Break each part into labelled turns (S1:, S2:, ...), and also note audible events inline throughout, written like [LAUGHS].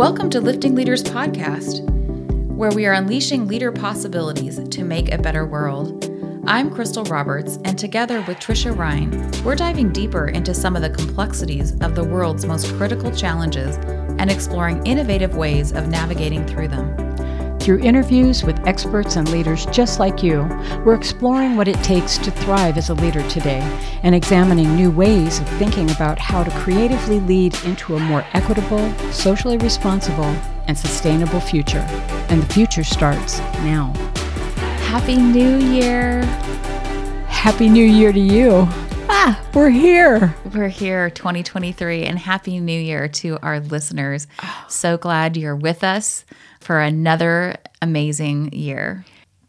S1: Welcome to Lifting Leaders Podcast, where we are unleashing leader possibilities to make a better world. I'm Crystal Roberts, and together with Trisha Ryan, we're diving deeper into some of the complexities of the world's most critical challenges and exploring innovative ways of navigating through them.
S2: Through interviews with experts and leaders just like you, we're exploring what it takes to thrive as a leader today and examining new ways of thinking about how to creatively lead into a more equitable, socially responsible, and sustainable future. And the future starts now.
S1: Happy New Year!
S2: Happy New Year to you! Ah, we're here.
S1: We're here, 2023, and Happy New Year to our listeners. So glad you're with us for another amazing year.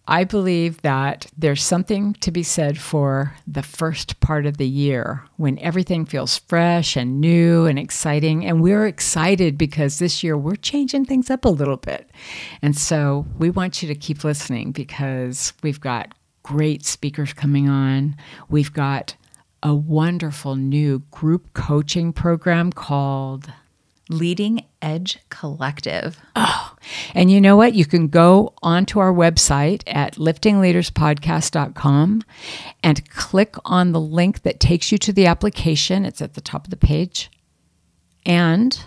S2: I believe that there's something to be said for the first part of the year when everything feels fresh and new and exciting. And we're excited because this year we're changing things up a little bit. And so we want you to keep listening because we've got great speakers coming on. We've got a wonderful new group coaching program called
S1: Leading Edge Collective.
S2: Oh, and you know what? You can go onto our website at liftingleaderspodcast.com and click on the link that takes you to the application. It's at the top of the page. And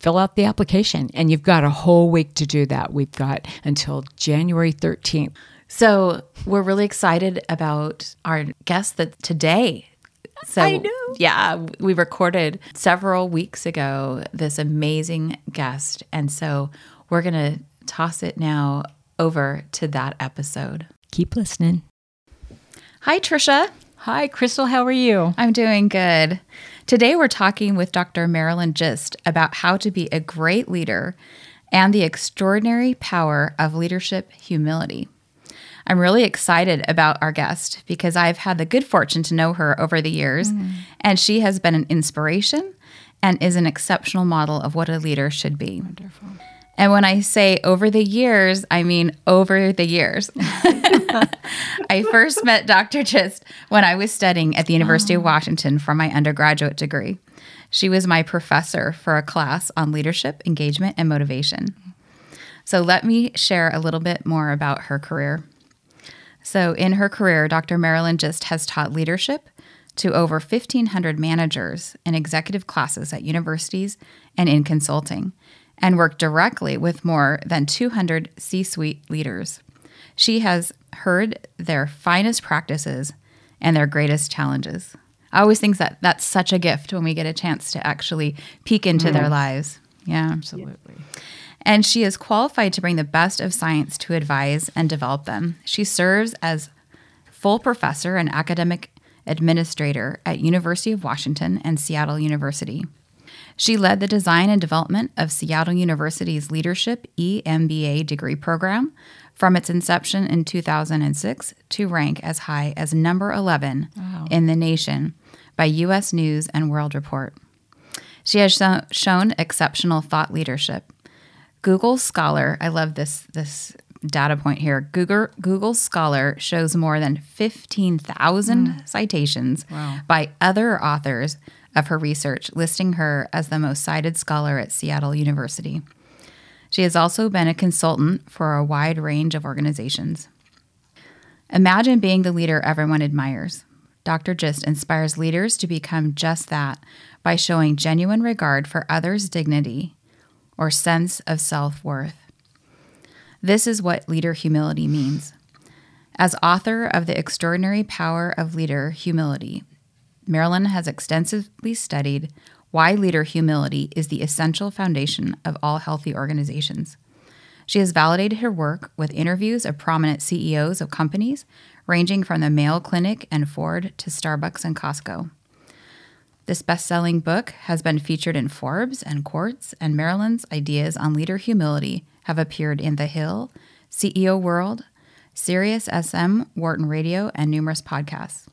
S2: fill out the application. And you've got a whole week to do that. We've got until January 13th.
S1: So we're really excited about our guest that today so
S2: I know.
S1: Yeah, we recorded several weeks ago this amazing guest. And so we're going to toss it now over to that episode.
S2: Keep listening.
S1: Hi, Trisha.
S2: Hi, Crystal. How are you?
S1: I'm doing good. Today we're talking with Dr. Marilyn Gist about how to be a great leader and the extraordinary power of leadership humility. I'm really excited about our guest because I've had the good fortune to know her over the years, mm. and she has been an inspiration and is an exceptional model of what a leader should be.
S2: Wonderful.
S1: And when I say over the years, I mean over the years. [LAUGHS] [LAUGHS] I first met Dr. Gist when I was studying at the University oh. of Washington for my undergraduate degree. She was my professor for a class on leadership, engagement, and motivation. So let me share a little bit more about her career. So, in her career, Dr. Marilyn Gist has taught leadership to over 1,500 managers in executive classes at universities and in consulting, and worked directly with more than 200 C suite leaders. She has heard their finest practices and their greatest challenges. I always think that that's such a gift when we get a chance to actually peek into mm. their lives. Yeah,
S2: absolutely. Yeah
S1: and she is qualified to bring the best of science to advise and develop them. She serves as full professor and academic administrator at University of Washington and Seattle University. She led the design and development of Seattle University's Leadership EMBA degree program from its inception in 2006 to rank as high as number 11 wow. in the nation by U.S. News and World Report. She has shown exceptional thought leadership Google Scholar, I love this this data point here. Google Google Scholar shows more than 15,000 mm. citations wow. by other authors of her research, listing her as the most cited scholar at Seattle University. She has also been a consultant for a wide range of organizations. Imagine being the leader everyone admires. Dr. Gist inspires leaders to become just that by showing genuine regard for others' dignity or sense of self worth. This is what leader humility means. As author of The Extraordinary Power of Leader Humility, Marilyn has extensively studied why leader humility is the essential foundation of all healthy organizations. She has validated her work with interviews of prominent CEOs of companies ranging from the Mayo Clinic and Ford to Starbucks and Costco. This best selling book has been featured in Forbes and Quartz, and Marilyn's ideas on leader humility have appeared in The Hill, CEO World, Sirius XM, Wharton Radio, and numerous podcasts.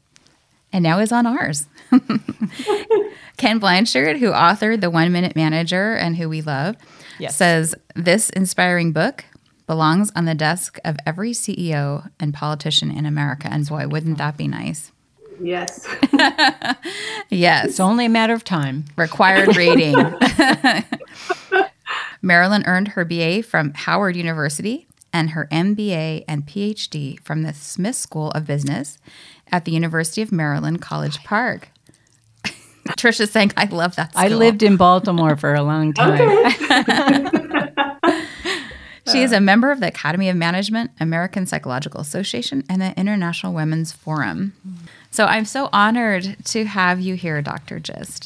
S1: And now is on ours. [LAUGHS] Ken Blanchard, who authored The One Minute Manager and who we love, yes. says this inspiring book belongs on the desk of every CEO and politician in America. And boy, wouldn't that be nice?
S3: Yes. [LAUGHS]
S1: yes.
S2: It's only a matter of time.
S1: Required reading. [LAUGHS] Marilyn earned her BA from Howard University and her MBA and PhD from the Smith School of Business at the University of Maryland, College Park. [LAUGHS] Trisha's saying, I love that school.
S2: I lived in Baltimore for a long time.
S1: She is a member of the Academy of Management, American Psychological Association, and the International Women's Forum. So I'm so honored to have you here, Dr. Gist.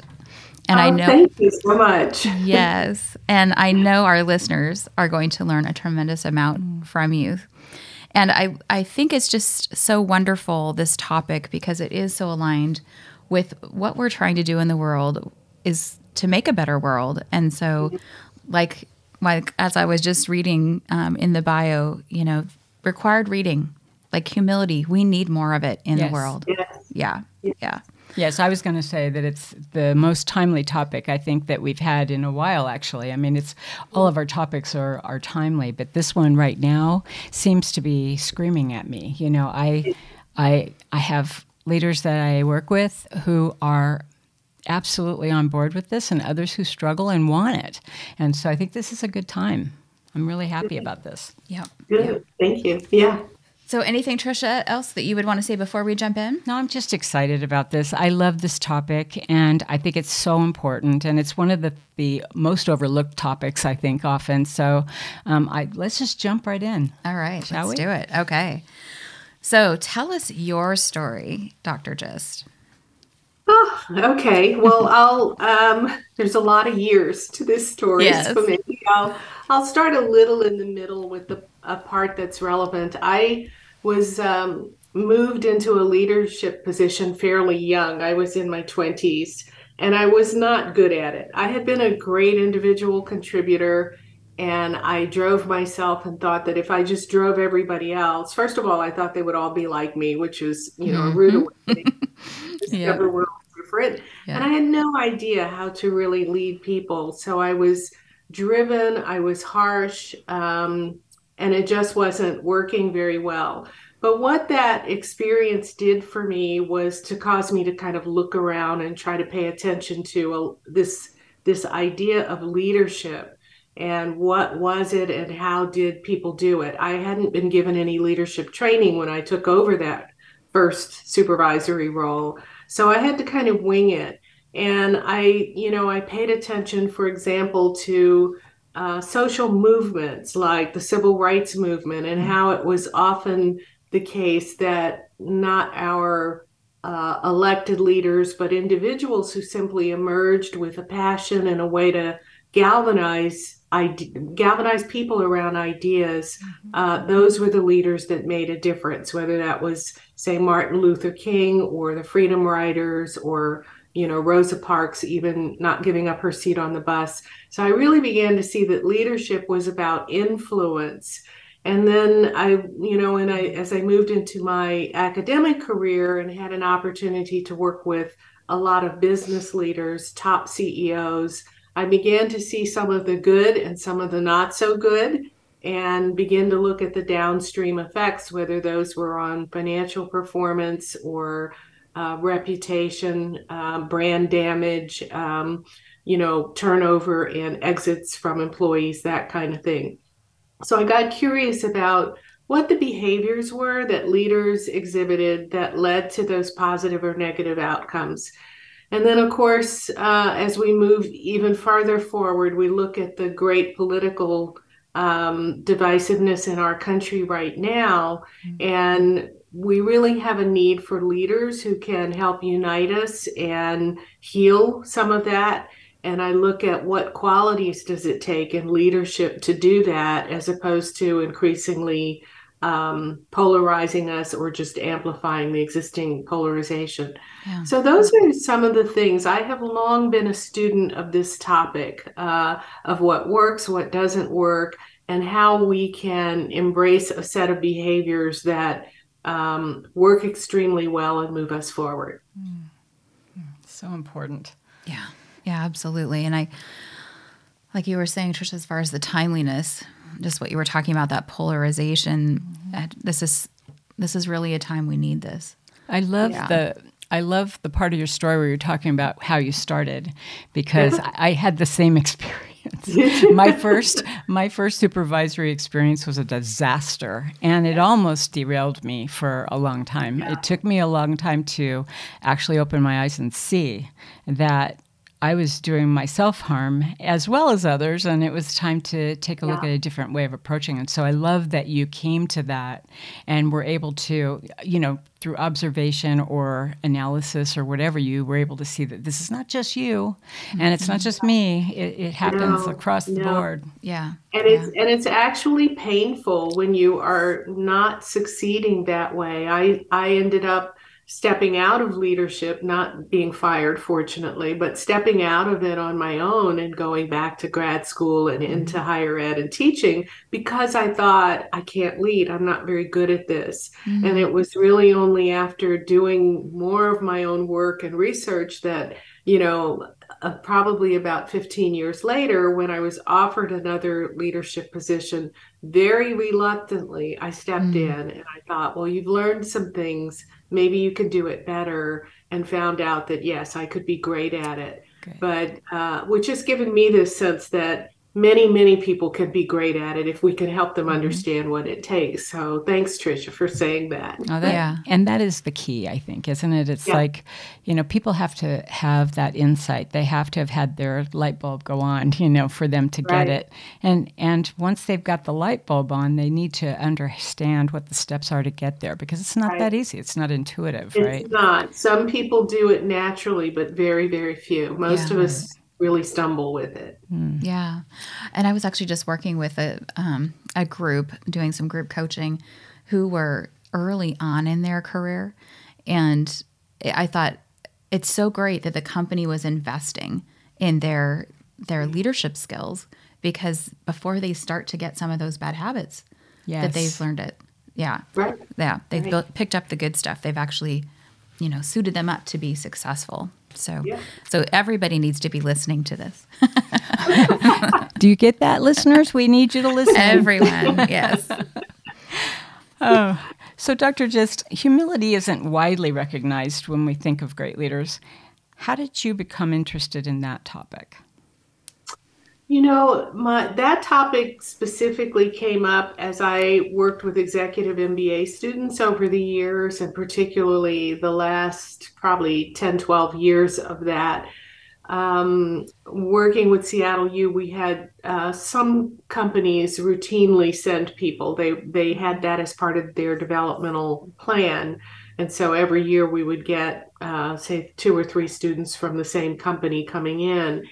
S1: And
S3: oh,
S1: I know
S3: thank you so much. [LAUGHS]
S1: yes, and I know our listeners are going to learn a tremendous amount from you. And I I think it's just so wonderful this topic because it is so aligned with what we're trying to do in the world is to make a better world. And so like like as I was just reading um, in the bio, you know, required reading, like humility. We need more of it in
S2: Yes.
S1: the world.
S3: Yes.
S1: Yeah, yeah,
S2: Yes, I was going to say that it's the most timely topic I think that we've had in a while. Actually, I mean, it's all of our topics are are timely, but this one right now seems to be screaming at me. You know, I I I have leaders that I work with who are absolutely on board with this, and others who struggle and want it. And so I think this is a good time. I'm really happy about this.
S1: yeah.
S3: Good. Thank you. Yeah.
S1: So, anything, Trisha, else that you would want to say before we jump in?
S2: No, I'm just excited about this. I love this topic, and I think it's so important, and it's one of the, the most overlooked topics, I think, often. So um, I, let's just jump right in.
S1: All right,
S2: Shall
S1: let's
S2: we?
S1: do it. Okay. So, tell us your story, Dr. Gist.
S3: Oh, okay. Well, [LAUGHS] I'll. Um, there's a lot of years to this story,
S1: Yes.
S3: so maybe I'll. I'll start a little in the middle with the a part that's relevant. I was um, moved into a leadership position fairly young. I was in my 20s, and I was not good at it. I had been a great individual contributor. And I drove myself and thought that if I just drove everybody else, first of all, I thought they would all be like me, which was, you know, a rude awakening. discover we're different.
S1: Yeah.
S3: And I had no idea how to really lead people. So I was driven, I was harsh, um, and it just wasn't working very well. But what that experience did for me was to cause me to kind of look around and try to pay attention to uh, this this idea of leadership and what was it and how did people do it. I hadn't been given any leadership training when I took over that first supervisory role. So I had to kind of wing it. And I, you know, I paid attention, for example, to uh, social movements like the civil rights movement and how it was often the case that not our uh, elected leaders, but individuals who simply emerged with a passion and a way to galvanize ide- galvanize people around ideas. Uh, those were the leaders that made a difference, whether that was, say, Martin Luther King or the Freedom Riders or you know Rosa Parks even not giving up her seat on the bus. So I really began to see that leadership was about influence. And then I, you know, and I as I moved into my academic career and had an opportunity to work with a lot of business leaders, top CEOs, I began to see some of the good and some of the not so good and begin to look at the downstream effects, whether those were on financial performance or uh, reputation, um, brand damage, um, you know, turnover and exits from employees, that kind of thing. So I got curious about what the behaviors were that leaders exhibited that led to those positive or negative outcomes. And then, of course, uh, as we move even farther forward, we look at the great political um, divisiveness in our country right now. And we really have a need for leaders who can help unite us and heal some of that. And I look at what qualities does it take in leadership to do that, as opposed to increasingly um, polarizing us or just amplifying the existing polarization.
S1: Yeah.
S3: So those are some of the things. I have long been a student of this topic uh, of what works, what doesn't work, and how we can embrace a set of behaviors that um, work extremely well and move us forward.
S2: So important.
S1: Yeah. Yeah, absolutely. And I, like you were saying, Trisha, as far as the timeliness, just what you were talking about, that polarization, uh, this is this is really a time we need this.
S2: I love
S1: Yeah.
S2: the I love the part of your story where you're talking about how you started because [LAUGHS] I, I had the same experience. Experience. my first my first supervisory experience was a disaster and it almost derailed me for a long time. Yeah. It took me a long time to actually open my eyes and see that I was doing myself harm as well as others, and it was time to take a yeah. look at a different way of approaching it. So I love that you came to that and were able to, you know, through observation or analysis or whatever, you were able to see that this is not just you, and it's not mm-hmm. just me. It, it happens no, across the no. board.
S1: Yeah,
S3: and
S1: yeah.
S3: it's and it's actually painful when you are not succeeding that way. I I ended up stepping out of leadership, not being fired, fortunately, but stepping out of it on my own and going back to grad school and into mm-hmm. higher ed and teaching because I thought I can't lead. I'm not very good at this. Mm-hmm. And it was really only after doing more of my own work and research that, you know, uh, probably about 15 years later, when I was offered another leadership position, very reluctantly, I stepped mm-hmm. in and I thought, well, you've learned some things maybe you could do it better and found out that yes i could be great at it great. but uh, which has given me this sense that many many people could be great at it if we can help them mm-hmm. understand what it takes so thanks trisha for saying that,
S2: oh, that yeah and that is the key i think isn't it it's yeah. like you know people have to have that insight they have to have had their light bulb go on you know for them to right. get it and and once they've got the light bulb on they need to understand what the steps are to get there because it's not right. that easy it's not intuitive
S3: it's
S2: right
S3: it's not some people do it naturally but very very few most yeah. of us really stumble with it.
S1: Mm. Yeah. And I was actually just working with a, um, a group, doing some group coaching, who were early on in their career. And I thought it's so great that the company was investing in their their leadership skills because before they start to get some of those bad habits yes. that they've learned it yeah
S3: right
S1: yeah they've right. built, picked up the good stuff they've actually you know suited them up to be successful so, yeah. so everybody needs to be listening to this. [LAUGHS]
S2: Do you get that, listeners? We need you to listen.
S1: Everyone, [LAUGHS] yes.
S2: oh, so, Dr. Gist, humility isn't widely recognized when we think of great leaders. How did you become interested in that topic?
S3: You know, my that topic specifically came up as I worked with executive MBA students over the years, and particularly the last probably 10, 12 years of that. Um, working with Seattle U, we had uh, some companies routinely send people. They they had that as part of their developmental plan, and so every year we would get uh, say two or three students from the same company coming in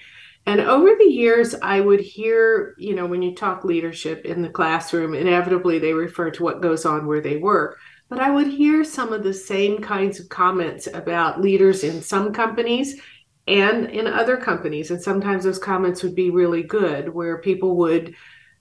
S3: and over the years, I would hear, you know, when you talk leadership in the classroom, inevitably they refer to what goes on where they work. But I would hear some of the same kinds of comments about leaders in some companies and in other companies. And sometimes those comments would be really good, where people would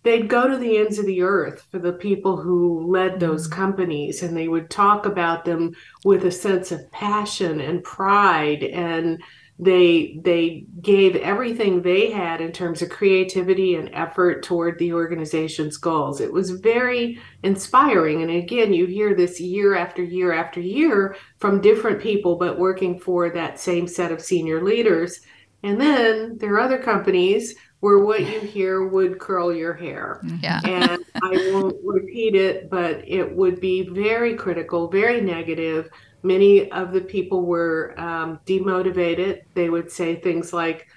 S3: they'd go to the ends of the earth for the people who led those mm-hmm. companies and they would talk about them with a sense of passion and pride and they they gave everything they had in terms of creativity and effort toward the organization's goals. It was very inspiring. And again you hear this year after year after year from different people but working for that same set of senior leaders. And then there are other companies where what you [LAUGHS] hear would curl your hair. Mm-hmm.
S1: Yeah.
S3: and I won't repeat it, but it would be very critical, very negative, Many of the people were um, demotivated. They would say things like,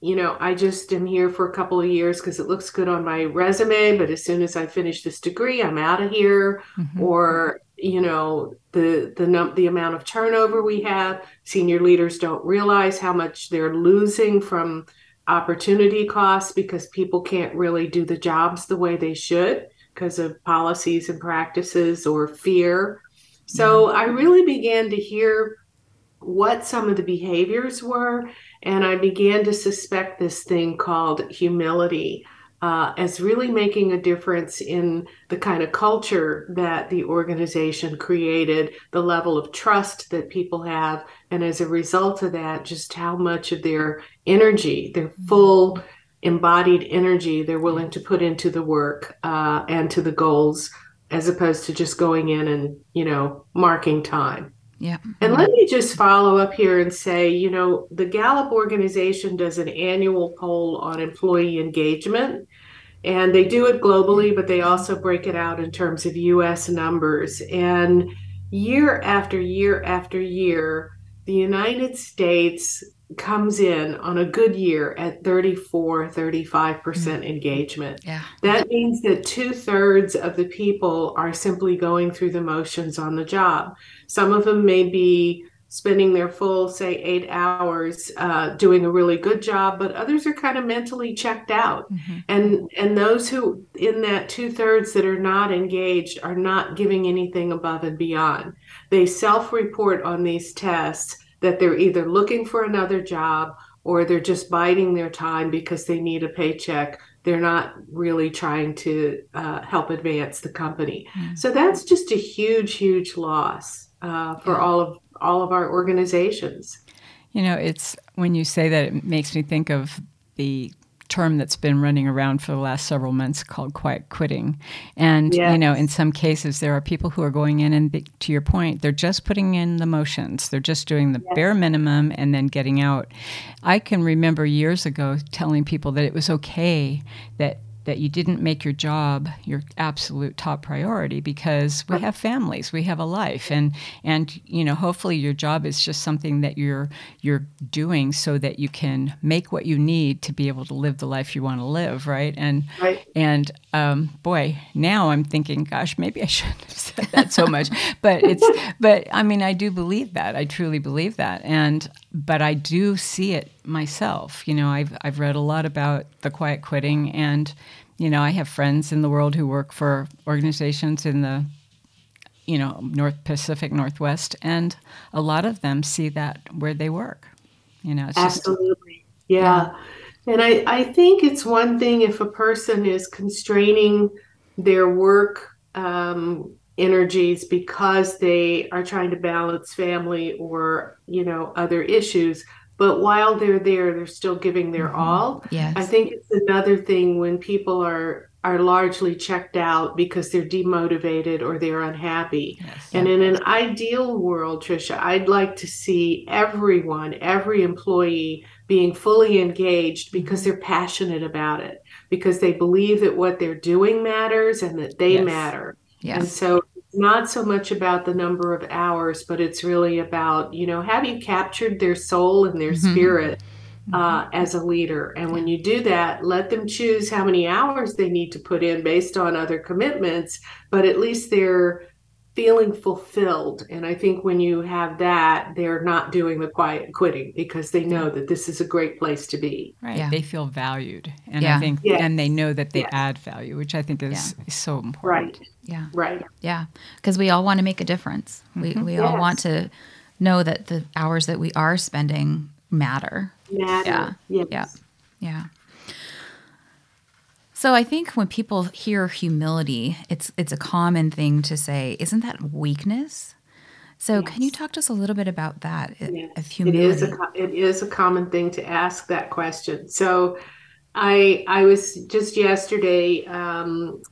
S3: you know, I just am here for a couple of years because it looks good on my resume, but as soon as I finish this degree, I'm out of here. Mm-hmm. Or, you know, the the num- the amount of turnover we have, senior leaders don't realize how much they're losing from opportunity costs because people can't really do the jobs the way they should because of policies and practices or fear so I really began to hear what some of the behaviors were, and I began to suspect this thing called humility uh, as really making a difference in the kind of culture that the organization created, the level of trust that people have, and as a result of that, just how much of their energy, their full embodied energy, they're willing to put into the work uh, and to the goals as opposed to just going in and you know marking time
S1: Yeah.
S3: And let me just follow up here and say, you know, the Gallup organization does an annual poll on employee engagement. And they do it globally, but they also break it out in terms of US numbers. And year after year after year, the United States comes in on a good year at 34 35% mm-hmm. engagement.
S1: Yeah.
S3: That means that two-thirds of the people are simply going through the motions on the job. Some of them may be spending their full say eight hours uh, doing a really good job but others are kind of mentally checked out mm-hmm. and and those who in that two-thirds that are not engaged are not giving anything above and beyond they self-report on these tests that they're either looking for another job or they're just biding their time because they need a paycheck. They're not really trying to uh, help advance the company. Mm. So that's just a huge, huge loss uh, for yeah. all of all of our organizations.
S2: You know, it's when you say that, it makes me think of the term that's been running around for the last several months called quiet quitting. And, yes. you know, in some cases, there are people who are going in and, to your point, they're just putting in the motions. They're just doing the yes. bare minimum and then getting out. I can remember years ago telling people that it was okay that that you didn't make your job your absolute top priority because we have families, we have a life, and and you know hopefully your job is just something that you're you're doing so that you can make what you need to be able to live the life you want to live, right? And
S3: right.
S2: and um, boy, now I'm thinking, gosh, maybe I shouldn't have said that so much, [LAUGHS] but it's but I mean I do believe that I truly believe that, and but I do see it myself. You know, I've I've read a lot about the quiet quitting, and you know, I have friends in the world who work for organizations in the you know North Pacific Northwest, and a lot of them see that where they work. You know,
S3: absolutely, just, yeah. yeah. And I, I think it's one thing if a person is constraining their work um, energies because they are trying to balance family or you know other issues but while they're there they're still giving their mm-hmm. all
S1: yes.
S3: i think it's another thing when people are are largely checked out because they're demotivated or they're unhappy yes. and in an ideal world trisha i'd like to see everyone every employee being fully engaged because they're passionate about it because they believe that what they're doing matters and that they yes. matter
S1: Yes.
S3: And so not so much about the number of hours, but it's really about, you know, have you captured their soul and their mm-hmm. spirit uh, mm-hmm. as a leader? And when you do that, let them choose how many hours they need to put in based on other commitments, but at least they're feeling fulfilled. And I think when you have that, they're not doing the quiet quitting because they know that this is a great place to be.
S2: Right. Yeah. They feel valued. And yeah. I think, yes. and they know that they yes. add value, which I think is, yeah. is so important.
S3: Right.
S1: Yeah.
S3: Right.
S1: Yeah. Because we all want to make a difference. Mm-hmm. We, we yes. all want to know that the hours that we are spending matter.
S3: Matter.
S1: Yeah. Yes. Yeah. Yeah. So I think when people hear humility, it's it's a common thing to say, isn't that weakness? So yes. can you talk to us a little bit about that?
S3: Yes. Of humility? It is a it is a common thing to ask that question. So I I was just yesterday um,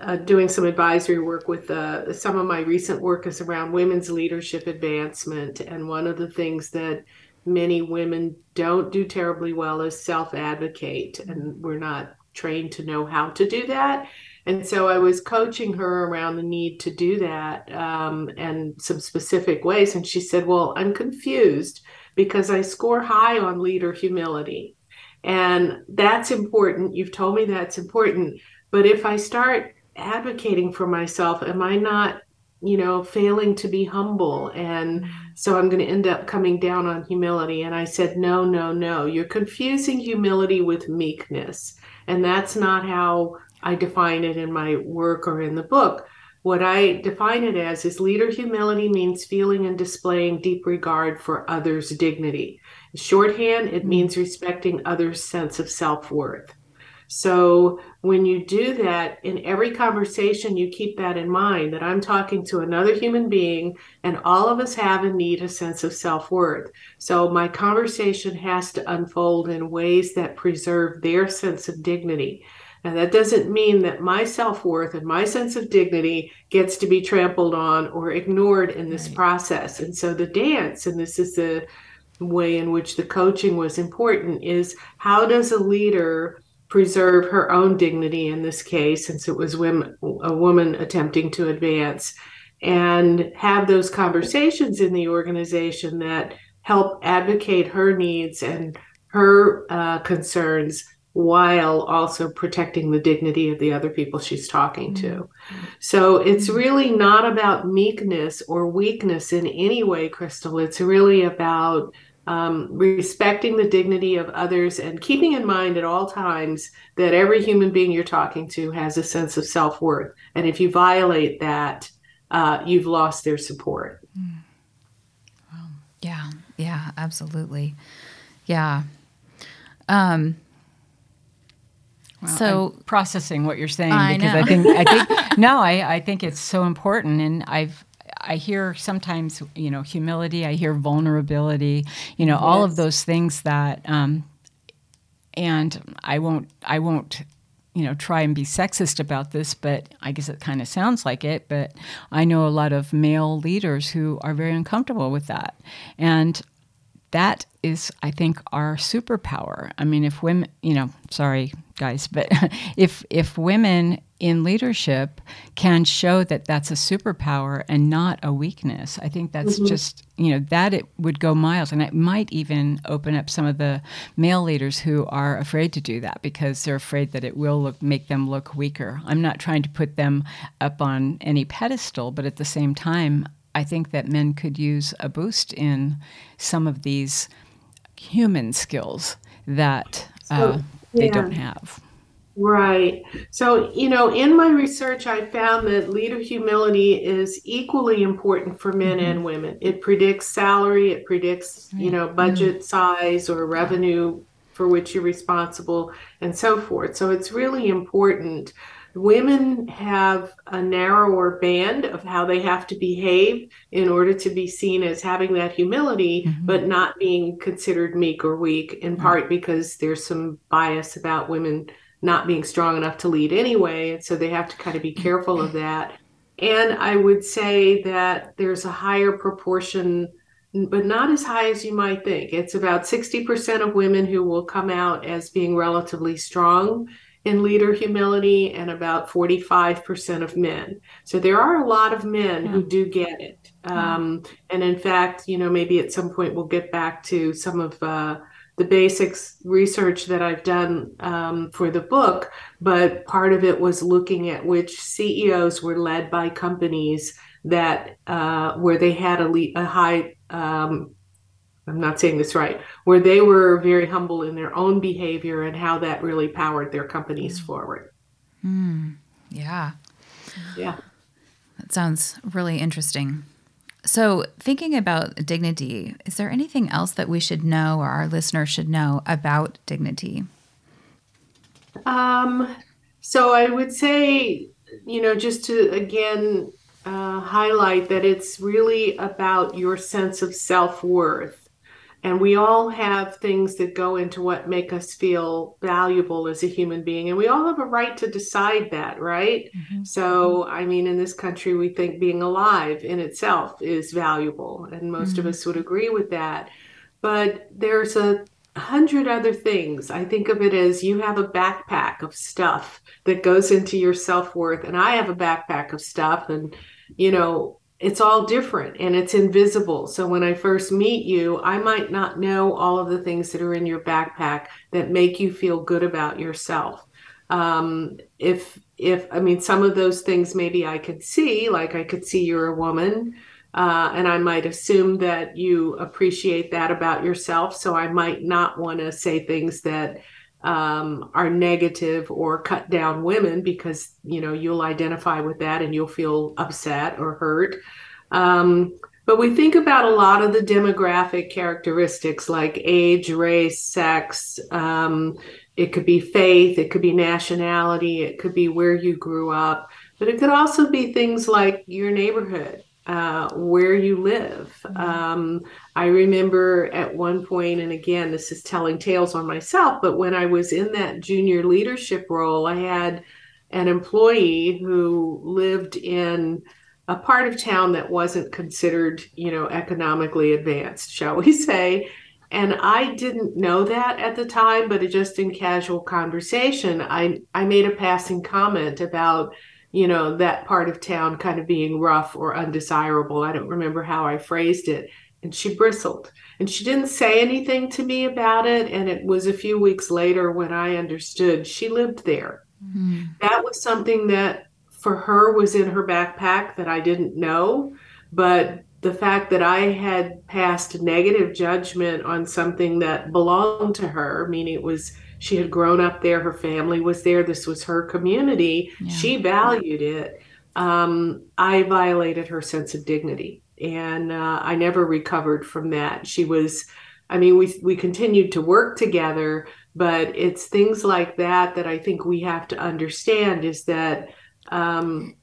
S3: uh, doing some advisory work with uh, some of my recent work is around women's leadership advancement, and one of the things that many women don't do terribly well is self advocate, and we're not trained to know how to do that. And so I was coaching her around the need to do that um, and some specific ways. And she said, Well, I'm confused because I score high on leader humility. And that's important. You've told me that's important. But if I start advocating for myself, am I not, you know, failing to be humble? And so I'm going to end up coming down on humility. And I said, No, no, no. You're confusing humility with meekness. And that's not how I define it in my work or in the book. What I define it as is leader humility means feeling and displaying deep regard for others' dignity. Shorthand, it mm-hmm. means respecting others' sense of self worth. So when you do that in every conversation, you keep that in mind that I'm talking to another human being and all of us have and need a sense of self worth. So my conversation has to unfold in ways that preserve their sense of dignity. And that doesn't mean that my self worth and my sense of dignity gets to be trampled on or ignored in this right. process. And so the dance, and this is the way in which the coaching was important, is how does a leader preserve her own dignity in this case, since it was women, a woman attempting to advance, and have those conversations in the organization that help advocate her needs and her uh, concerns while also protecting the dignity of the other people she's talking to. Mm-hmm. So it's really not about meekness or weakness in any way, Crystal. It's really about um, respecting the dignity of others and keeping in mind at all times that every human being you're talking to has a sense of self worth. And if you violate that, uh, you've lost their support. Mm.
S1: Yeah, yeah, absolutely. Yeah. Um,
S2: well, so I'm processing what you're saying I because know. I think I think [LAUGHS] no, I, I think it's so important, and I've I hear sometimes you know humility, I hear vulnerability, you know yes. all of those things that, um, and I won't I won't you know try and be sexist about this, but I guess it kind of sounds like it. But I know a lot of male leaders who are very uncomfortable with that, and that is, I think, our superpower. I mean, if women, you know, sorry guys, but [LAUGHS] if if women in leadership can show that that's a superpower and not a weakness, I think that's mm-hmm. just you know that it would go miles, and it might even open up some of the male leaders who are afraid to do that because they're afraid that it will look make them look weaker. I'm not trying to put them up on any pedestal, but at the same time, I think that men could use a boost in some of these human skills that uh, they yeah. don't have.
S3: Right. So, you know, in my research, I found that leader humility is equally important for men mm-hmm. and women. It predicts salary, it predicts, you know, budget mm-hmm. size or revenue for which you're responsible, and so forth. So, it's really important women have a narrower band of how they have to behave in order to be seen as having that humility, mm-hmm. but not being considered meek or weak, in part because there's some bias about women not being strong enough to lead anyway. And so they have to kind of be careful of that. And I would say that there's a higher proportion, but not as high as you might think. It's about 60% of women who will come out as being relatively strong in leader humility and about 45% of men. So there are a lot of men yeah. who do get it. Um, and in fact, you know, maybe at some point we'll get back to some of uh, the basics research that I've done um, for the book, but part of it was looking at which CEOs were led by companies that uh, where they had a, le- a high um, I'm not saying this right, where they were very humble in their own behavior and how that really powered their companies mm. forward.
S1: Mm, yeah.
S3: Yeah.
S1: That sounds really interesting. So, thinking about dignity, is there anything else that we should know or our listeners should know about dignity?
S3: Um, so, I would say, you know, just to again uh, highlight that it's really about your sense of self worth and we all have things that go into what make us feel valuable as a human being and we all have a right to decide that right mm-hmm. so i mean in this country we think being alive in itself is valuable and most mm-hmm. of us would agree with that but there's a hundred other things i think of it as you have a backpack of stuff that goes into your self-worth and i have a backpack of stuff and you know it's all different and it's invisible. So when I first meet you, I might not know all of the things that are in your backpack that make you feel good about yourself. Um, if if I mean some of those things maybe I could see, like I could see you're a woman, uh, and I might assume that you appreciate that about yourself. So I might not want to say things that um, are negative or cut down women because you know you'll identify with that and you'll feel upset or hurt. Um, but we think about a lot of the demographic characteristics like age, race, sex. Um, it could be faith, it could be nationality, it could be where you grew up, but it could also be things like your neighborhood. Uh, where you live. Mm-hmm. Um, I remember at one point, and again, this is telling tales on myself, but when I was in that junior leadership role, I had an employee who lived in a part of town that wasn't considered, you know, economically advanced, shall we [LAUGHS] say. And I didn't know that at the time, but just in casual conversation, I, I made a passing comment about, you know, that part of town kind of being rough or undesirable. I don't remember how I phrased it. And she bristled and she didn't say anything to me about it. And it was a few weeks later when I understood she lived there. Mm-hmm. That was something that for her was in her backpack that I didn't know. But the fact that I had passed negative judgment on something that belonged to her, meaning it was she had grown up there, her family was there, this was her community, yeah. she valued it. Um, I violated her sense of dignity, and uh, I never recovered from that. She was, I mean, we we continued to work together, but it's things like that that I think we have to understand is that. Um,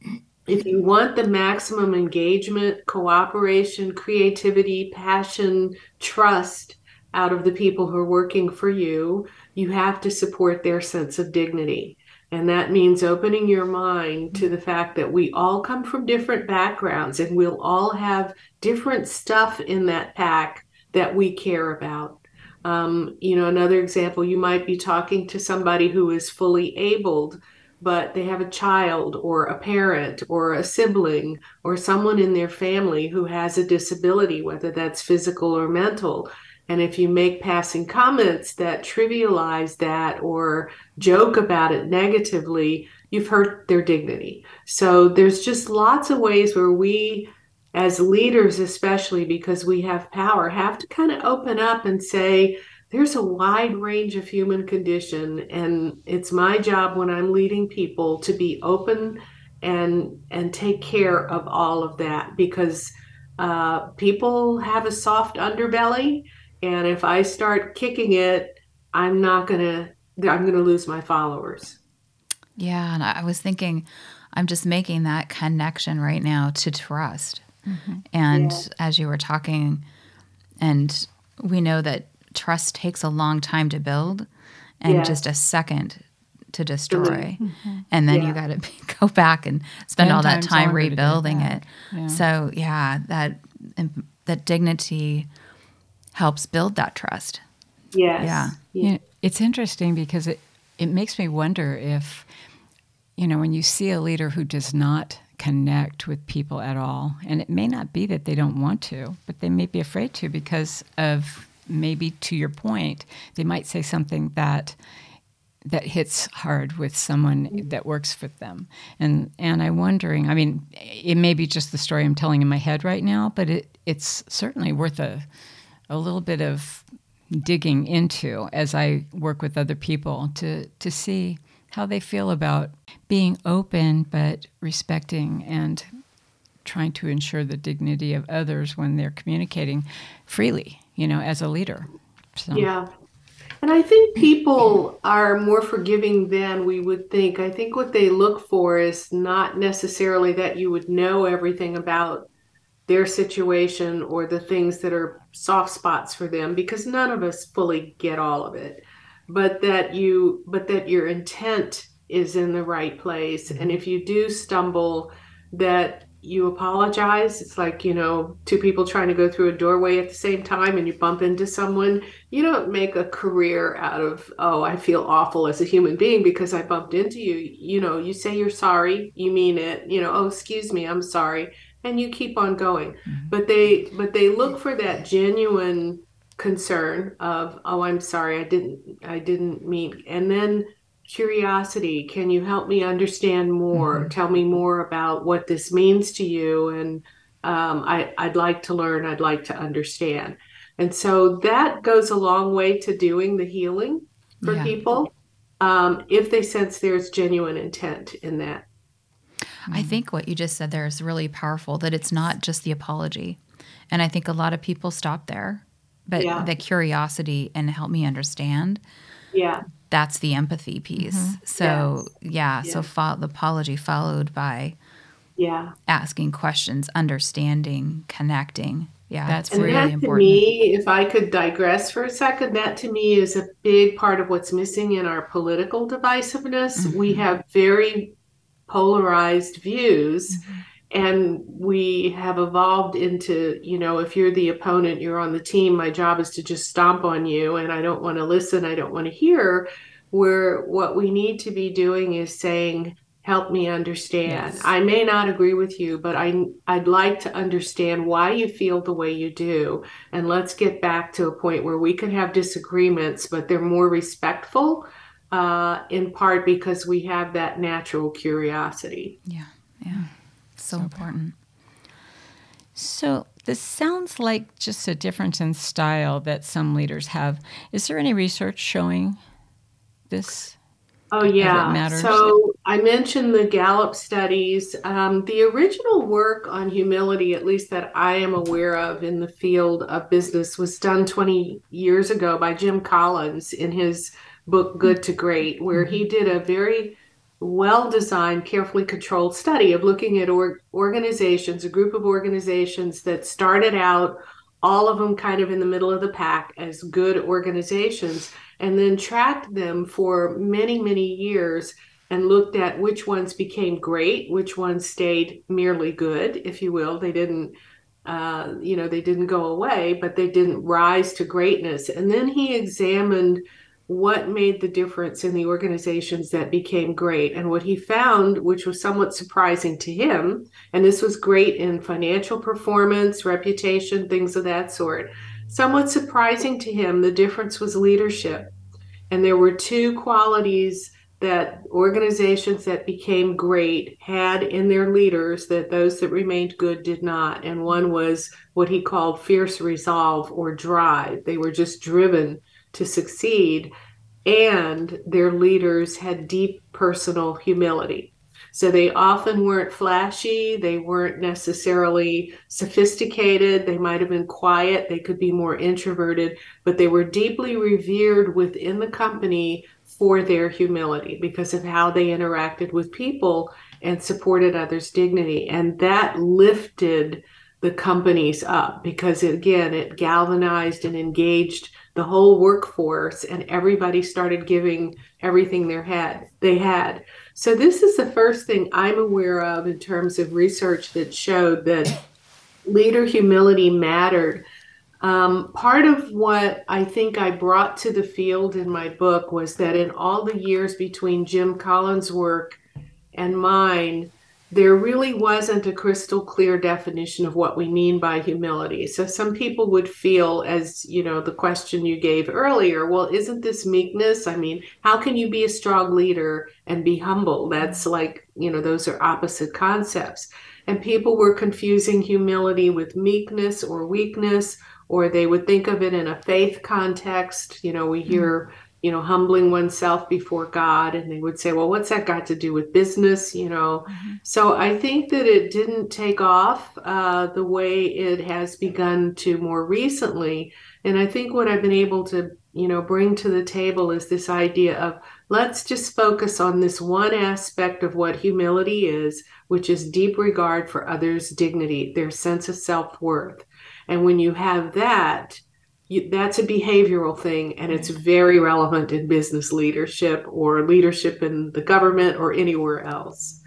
S3: if you want the maximum engagement, cooperation, creativity, passion, trust out of the people who are working for you, you have to support their sense of dignity. And that means opening your mind to the fact that we all come from different backgrounds and we'll all have different stuff in that pack that we care about. Um, you know, another example, you might be talking to somebody who is fully abled, but they have a child or a parent or a sibling or someone in their family who has a disability, whether that's physical or mental. And if you make passing comments that trivialize that or joke about it negatively, you've hurt their dignity. So there's just lots of ways where we, as leaders, especially because we have power, have to kind of open up and say, there's a wide range of human condition. And it's my job when I'm leading people to be open and and take care of all of that because uh, people have a soft underbelly and if I start kicking it, I'm not going to, I'm going to lose my followers.
S1: Yeah. And I was thinking, I'm just making that connection right now to trust. Mm-hmm. And yeah. as you were talking, and we know that trust takes a long time to build and yeah. just a second to destroy. Mm-hmm. And then yeah. you got to go back and spend all that time rebuilding it. Yeah. So, yeah, that that dignity helps build that trust.
S3: Yes.
S1: Yeah.
S2: You know, it's interesting because it, it makes me wonder if, you know, when you see a leader who does not connect with people at all, and it may not be that they don't want to, but they may be afraid to because of maybe to your point, they might say something that that hits hard with someone mm-hmm. that works for them. And and I'm wondering, I mean, it may be just the story I'm telling in my head right now, but it it's certainly worth a a little bit of digging into as I work with other people to, to see how they feel about being open but respecting and trying to ensure the dignity of others when they're communicating freely, you know, as a leader.
S3: So. Yeah. And I think people are more forgiving than we would think. I think what they look for is not necessarily that you would know everything about their situation or the things that are soft spots for them because none of us fully get all of it. But that you but that your intent is in the right place. And if you do stumble that you apologize. It's like you know two people trying to go through a doorway at the same time and you bump into someone you don't make a career out of oh i feel awful as a human being because i bumped into you. You know you say you're sorry you mean it. You know oh excuse me i'm sorry and you keep on going mm-hmm. but they but they look for that genuine concern of oh i'm sorry i didn't i didn't mean and then curiosity can you help me understand more mm-hmm. tell me more about what this means to you and um, I, i'd like to learn i'd like to understand and so that goes a long way to doing the healing for yeah. people um, if they sense there's genuine intent in that
S1: I mm. think what you just said there is really powerful that it's not just the apology. And I think a lot of people stop there, but yeah. the curiosity and help me understand.
S3: Yeah.
S1: That's the empathy piece. Mm-hmm. So, yes. yeah, so fo- the apology followed by
S3: Yeah.
S1: asking questions, understanding, connecting. Yeah,
S2: That's
S3: And
S1: really
S3: that
S1: important.
S3: to me, if I could digress for a second, that to me is a big part of what's missing in our political divisiveness. We
S1: Mhm.
S3: have very polarized views.
S1: Mhm.
S3: And we have evolved into, you know, if you're the opponent, you're on the team, my job is to just stomp on you and I don't want to listen, I don't want to hear. Where what we need to be doing is saying, help me understand.
S2: Yes.
S3: I may not agree with you, but I I'd like to understand why you feel the way you do. And let's get back to a point where we can have disagreements, but they're more respectful, uh, in part because we have that natural curiosity.
S1: Yeah, yeah. So, important.
S2: So this sounds like just a difference in style that some leaders have. Is there any research showing this?
S3: Oh, yeah. So I mentioned the Gallup studies. Um, the original work on humility, at least that I am aware of in the field of business, was done 20 years ago by Jim Collins in his book Good to Great, where he did a very well designed, carefully controlled study of looking at or- organizations, a group of organizations that started out, all of them kind of in the middle of the pack as good organizations, and then tracked them for many, many years and looked at which ones became great, which ones stayed merely good, if you will. They didn't. Uh, you know, they didn't go away, but they didn't rise to greatness. And then he examined what made the difference in the organizations that became great. And what he found, which was somewhat surprising to him, and this was great in financial performance, reputation, things of that sort. Somewhat surprising to him, the difference was leadership. And there were two qualities that organizations that became great had in their leaders that those that remained good did not. And one was what he called fierce resolve or drive. They were just driven to succeed, and their leaders had deep personal humility. So they often weren't flashy, they weren't necessarily sophisticated, they might have been quiet, they could be more introverted, but they were deeply revered within the company for their humility because of how they interacted with people and supported others' dignity. And that lifted the companies up because again, it galvanized and engaged the whole workforce and everybody started giving everything they had they had. So this is the first thing i'm aware of in terms of research that showed that leader humility mattered. Um, part of what i think i brought to the field in my book was that in all the years between jim collins work and mine there really wasn't a crystal clear definition of what we mean by humility. So some people would feel, as you know, the question you gave earlier, well, isn't this meekness? I mean, how can you be a strong leader and be humble? That's like, you know, those are opposite concepts. And people were confusing humility with meekness or weakness, or they would think of it in a faith context. You know, we hear you know, humbling oneself before God. And they would say, well, what's that got to do with business? You know,
S1: Mm-hmm.
S3: so I think that it didn't take off uh, the way it has begun to more recently. And I think what I've been able to, you know, bring to the table is this idea of let's just focus on this one aspect of what humility is, which is deep regard for others' dignity, their sense of self worth. And when you have that, you, that's a behavioral thing and it's very relevant in business leadership or leadership in the government or anywhere else.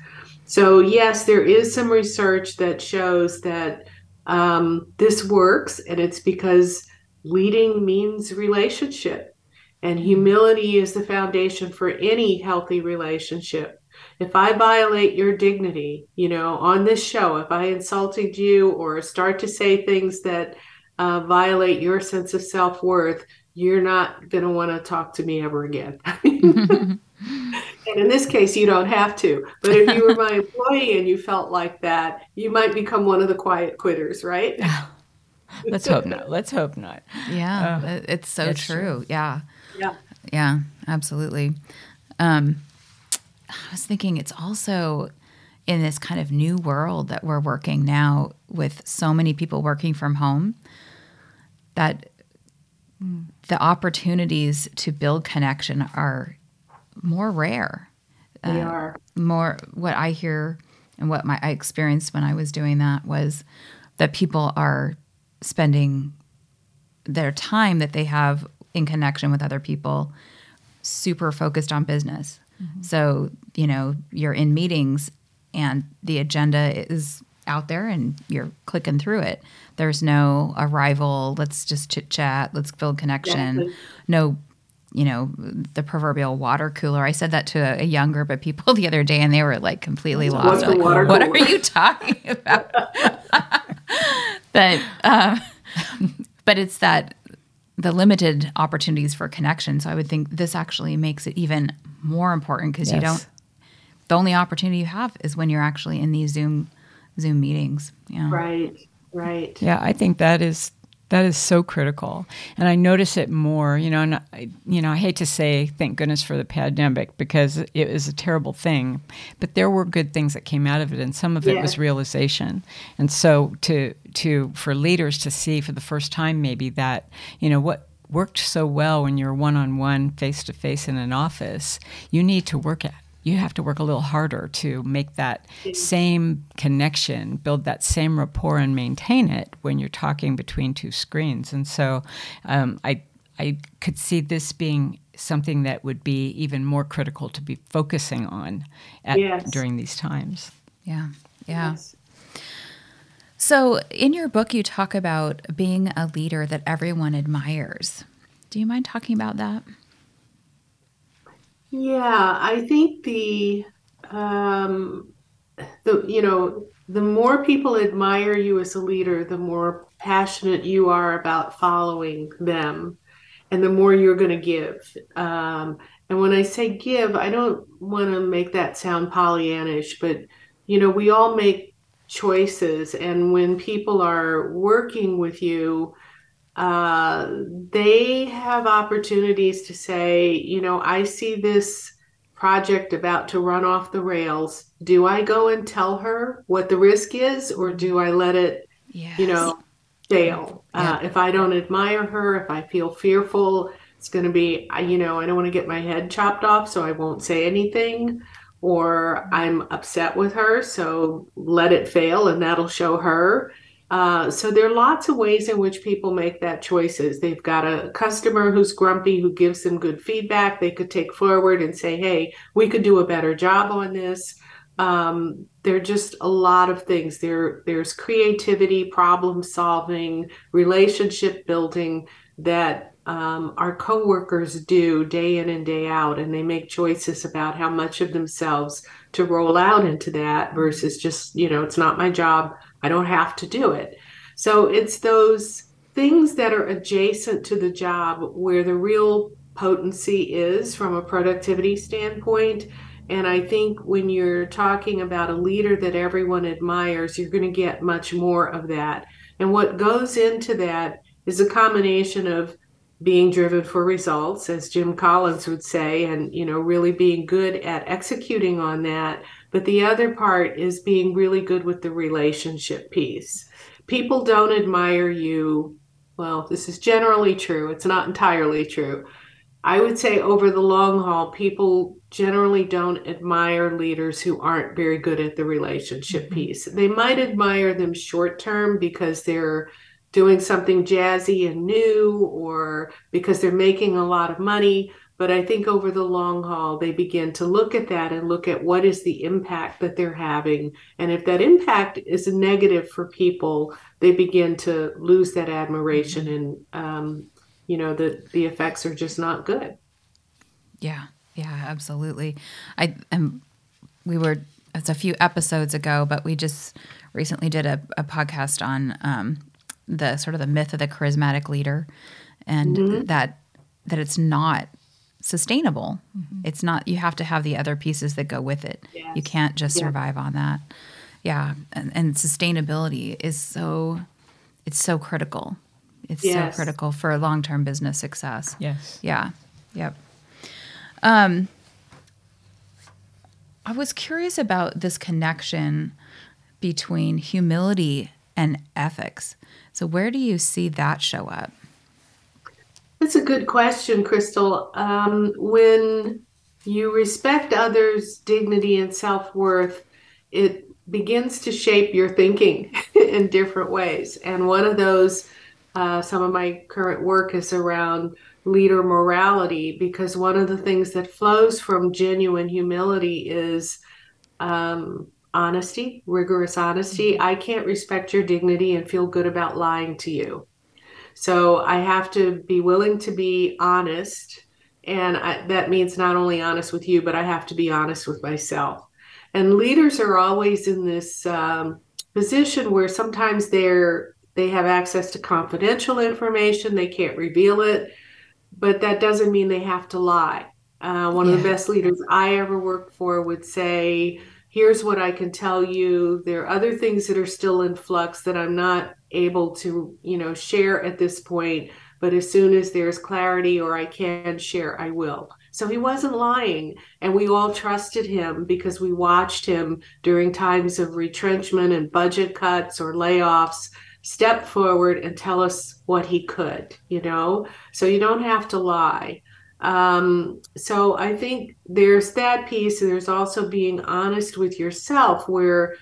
S3: So yes there is some research that shows that um, this works and it's because leading means relationship and humility is the foundation for any healthy relationship. If i violate your dignity you know on this show if i insulted you or start to say things that uh, violate your sense of self worth, you're not going to want to talk to me ever again. [LAUGHS] and in this case, you don't have to. But if you were my employee and you felt like that, you might become one of the quiet quitters, right? [LAUGHS]
S2: Let's hope not. Let's hope not.
S1: Yeah, it- it's so
S2: that's
S1: true.
S2: true.
S1: Yeah,
S3: Yeah.
S1: yeah, absolutely. Um, I was thinking it's also in this kind of new world that we're working now with so many people working from home that the opportunities to build connection are more rare.
S3: They are.
S1: more what I hear and what my I experienced when I was doing that was that people are spending their time that they have in connection with other people super focused on business. Mm-hmm. So, you know, you're in meetings and the agenda is out there and you're clicking through it. There's no arrival, let's just chit chat, let's build connection. Exactly. No, you know, the proverbial water cooler. I said that to a, a, young group of people [LAUGHS] the other day and they were like completely lost. Like, what are you talking [LAUGHS] about? [LAUGHS] but, um, but it's that the limited opportunities for connection. So I would think this actually makes it even more important because yes. you don't. The only opportunity you have is when you're actually in these Zoom Zoom meetings.
S3: Yeah. Right. Right.
S2: Yeah, I think that is that is so critical, and I notice it more. You know, and I, you know, I hate to say thank goodness for the pandemic because it was a terrible thing, but there were good things that came out of it, and some of it yeah. was realization. And so to to for leaders to see for the first time maybe that you know what worked so well when you're one on one, face to face in an office, you need to work at you have to work a little harder to make that same connection, build that same rapport, and maintain it when you're talking between two screens. And so, um, I I could see this being something that would be even more critical to be focusing on at, yes. during these times.
S1: Yeah, yeah. Yes. So, in your book, you talk about being a leader that everyone admires. Do you mind talking about that?
S3: Yeah, I think the um, the you know the more people admire you as a leader, the more passionate you are about following them, and the more you're going to give. Um, and when I say give, I don't want to make that sound Pollyannish, but you know we all make choices, and when people are working with you uh, they have opportunities to say, you know, I see this project about to run off the rails. Do I go and tell her what the risk is, or do I let it, yes. you know, fail? Yeah. Uh, if I don't admire her, if I feel fearful, it's going to be, you know, I don't want to get my head chopped off, so I won't say anything. Or I'm upset with her, so let it fail and that'll show her. Uh, so there are lots of ways in which people make that choices. They've got a customer who's grumpy who gives them good feedback. They could take forward and say, "Hey, we could do a better job on this." Um, there are just a lot of things. There, there's creativity, problem solving, relationship building that um, our coworkers do day in and day out, and they make choices about how much of themselves to roll out into that versus just, you know, it's not my job I don't have to do it. So it's those things that are adjacent to the job where the real potency is from a productivity standpoint. And I think when you're talking about a leader that everyone admires, you're going to get much more of that. And what goes into that is a combination of being driven for results as Jim Collins would say and you know really being good at executing on that but the other part is being really good with the relationship piece. People don't admire you. Well, this is generally true. It's not entirely true. I would say over the long haul, people generally don't admire leaders who aren't very good at the relationship mm-hmm. piece. They might admire them short term because they're doing something jazzy and new or because they're making a lot of money. But I think over the long haul, they begin to look at that and look at what is the impact that they're having. And if that impact is negative for people, they begin to lose that admiration mm-hmm. and, um, you know, the, the effects are just not good.
S1: Yeah. Yeah, absolutely. I am, we were, it's a few episodes ago, but we just recently did a, a podcast on um, the sort of the myth of the charismatic leader and mm-hmm. that that it's not sustainable. Mm-hmm. It's not you have to have the other pieces that go with it. Yes. You can't just yeah. survive on that. Yeah, and, and, sustainability is so it's so critical. It's yes. so critical for long-term business success.
S2: Yes.
S1: Yeah. Yep. Um I was curious about this connection between humility and ethics. So where do you see that show up?
S3: That's a good question, Crystal. Um, when you respect others' dignity and self worth, it begins to shape your thinking [LAUGHS] in different ways. And one of those, uh, some of my current work is around leader morality, because one of the things that flows from genuine humility is um, honesty, rigorous honesty. I can't respect your dignity and feel good about lying to you. So I have to be willing to be honest. And I, that means not only honest with you, but I have to be honest with myself. And leaders are always in this um, position where sometimes they're they have access to confidential information, they can't reveal it, but that doesn't mean they have to lie. Uh, one yeah. of the best leaders I ever worked for would say, here's what I can tell you. There are other things that are still in flux that I'm not able to, you know, share at this point. But as soon as there's clarity or I can share, I will. So he wasn't lying. And we all trusted him because we watched him during times of retrenchment and budget cuts or layoffs step forward and tell us what he could, you know? So you don't have to lie. Um, so I think there's that piece. And there's also being honest with yourself, where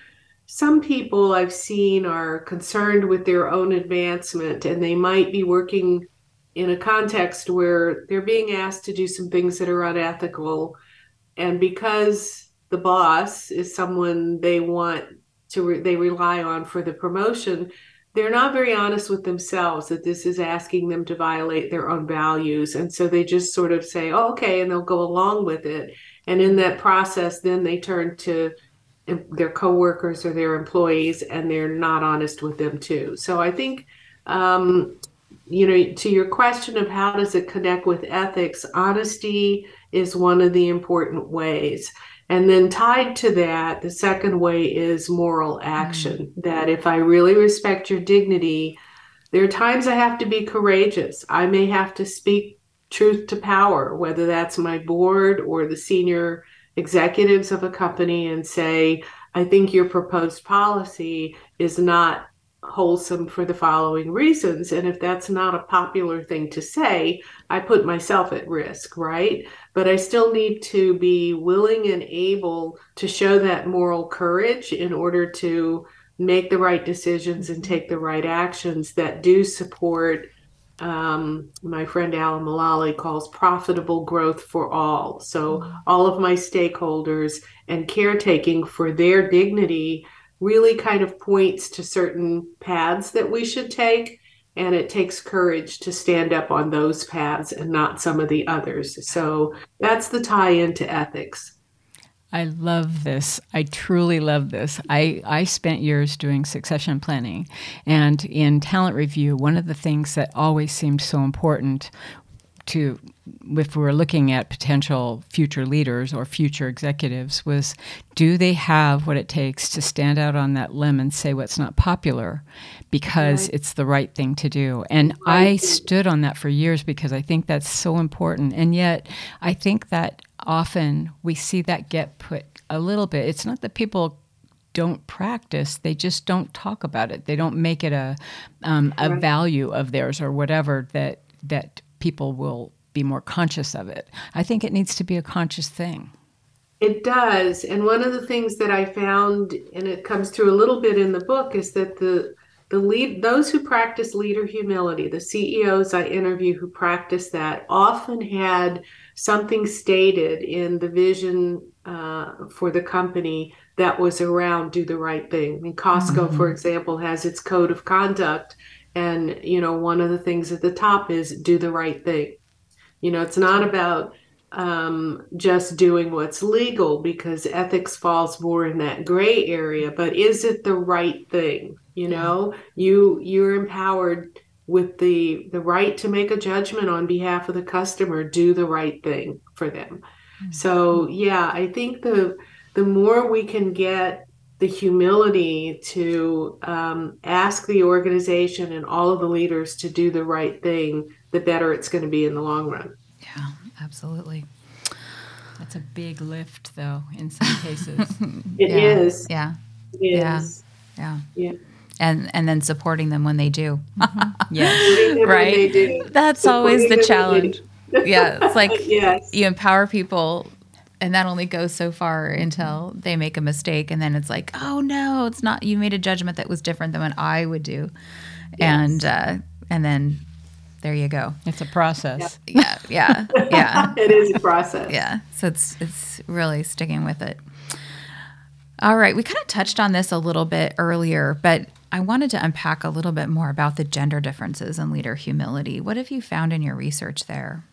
S3: some people I've seen are concerned with their own advancement and they might be working in a context where they're being asked to do some things that are unethical. And because the boss is someone they want to, re- they rely on for the promotion, they're not very honest with themselves that this is asking them to violate their own values. And so they just sort of say, oh, okay, and they'll go along with it. And in that process, then they turn to their coworkers or their employees and they're not honest with them too. So I think, um, you know, to your question of how does it connect with ethics, honesty is one of the important ways. And then tied to that, the second way is moral action. Mm-hmm. That if I really respect your dignity, there are times I have to be courageous. I may have to speak truth to power, whether that's my board or the senior executives of a company, and say, I think your proposed policy is not wholesome for the following reasons. And if that's not a popular thing to say, I put myself at risk, right? But I still need to be willing and able to show that moral courage in order to make the right decisions and take the right actions that do support um, my friend Alan Mulally calls profitable growth for all. So, mm-hmm. all of my stakeholders and caretaking for their dignity really kind of points to certain paths that we should take. And it takes courage to stand up on those paths and not some of the others. So that's the tie into ethics.
S2: I love this. I truly love this. I, I spent years doing succession planning. And in talent review, one of the things that always seemed so important to if we're looking at potential future leaders or future executives was do they have what it takes to stand out on that limb and say what's not popular because right. it's the right thing to do and right. i stood on that for years because i think that's so important and yet i think that often we see that get put a little bit it's not that people don't practice they just don't talk about it they don't make it a um, a right. value of theirs or whatever that that people will be more conscious of it. I think it needs to be a conscious thing.
S3: It does. And one of the things that I found, and it comes through a little bit in the book, is that the the lead those who practice leader humility, the CEOs I interview who practice that, often had something stated in the vision uh, for the company that was around do the right thing. I mean, Costco, mm-hmm. for example, has its code of conduct, and you know one of the things at the top is do the right thing. You know, it's not about um, just doing what's legal because ethics falls more in that gray area. But is it the right thing? You know, you you're empowered with the the right to make a judgment on behalf of the customer. Do the right thing for them. Mm-hmm. So yeah, I think the the more we can get the humility to um, ask the organization and all of the leaders to do the right thing, the better it's going to be in the long run.
S1: Yeah, absolutely.
S2: That's a big lift, though, in some cases. [LAUGHS]
S3: It
S1: yeah.
S3: is.
S1: Yeah.
S3: It
S1: yeah.
S3: is.
S1: Yeah.
S3: Yeah.
S1: And and then supporting them when they do.
S2: Mm-hmm. [LAUGHS] yes.
S1: right.
S3: Do.
S1: That's always the challenge. yeah, it's like [LAUGHS]
S3: yes.
S1: you empower people and that only goes so far until they make a mistake and then it's like oh no it's not you made a judgment that was different than what i would do. Yes. and uh, and then there you go.
S2: It's a process.
S1: Yeah yeah yeah. [LAUGHS]
S3: It is a process.
S1: Yeah so it's it's really sticking with it. All right we kind of touched on this a little bit earlier but i wanted to unpack a little bit more about the gender differences in leader humility. What have you found in your research there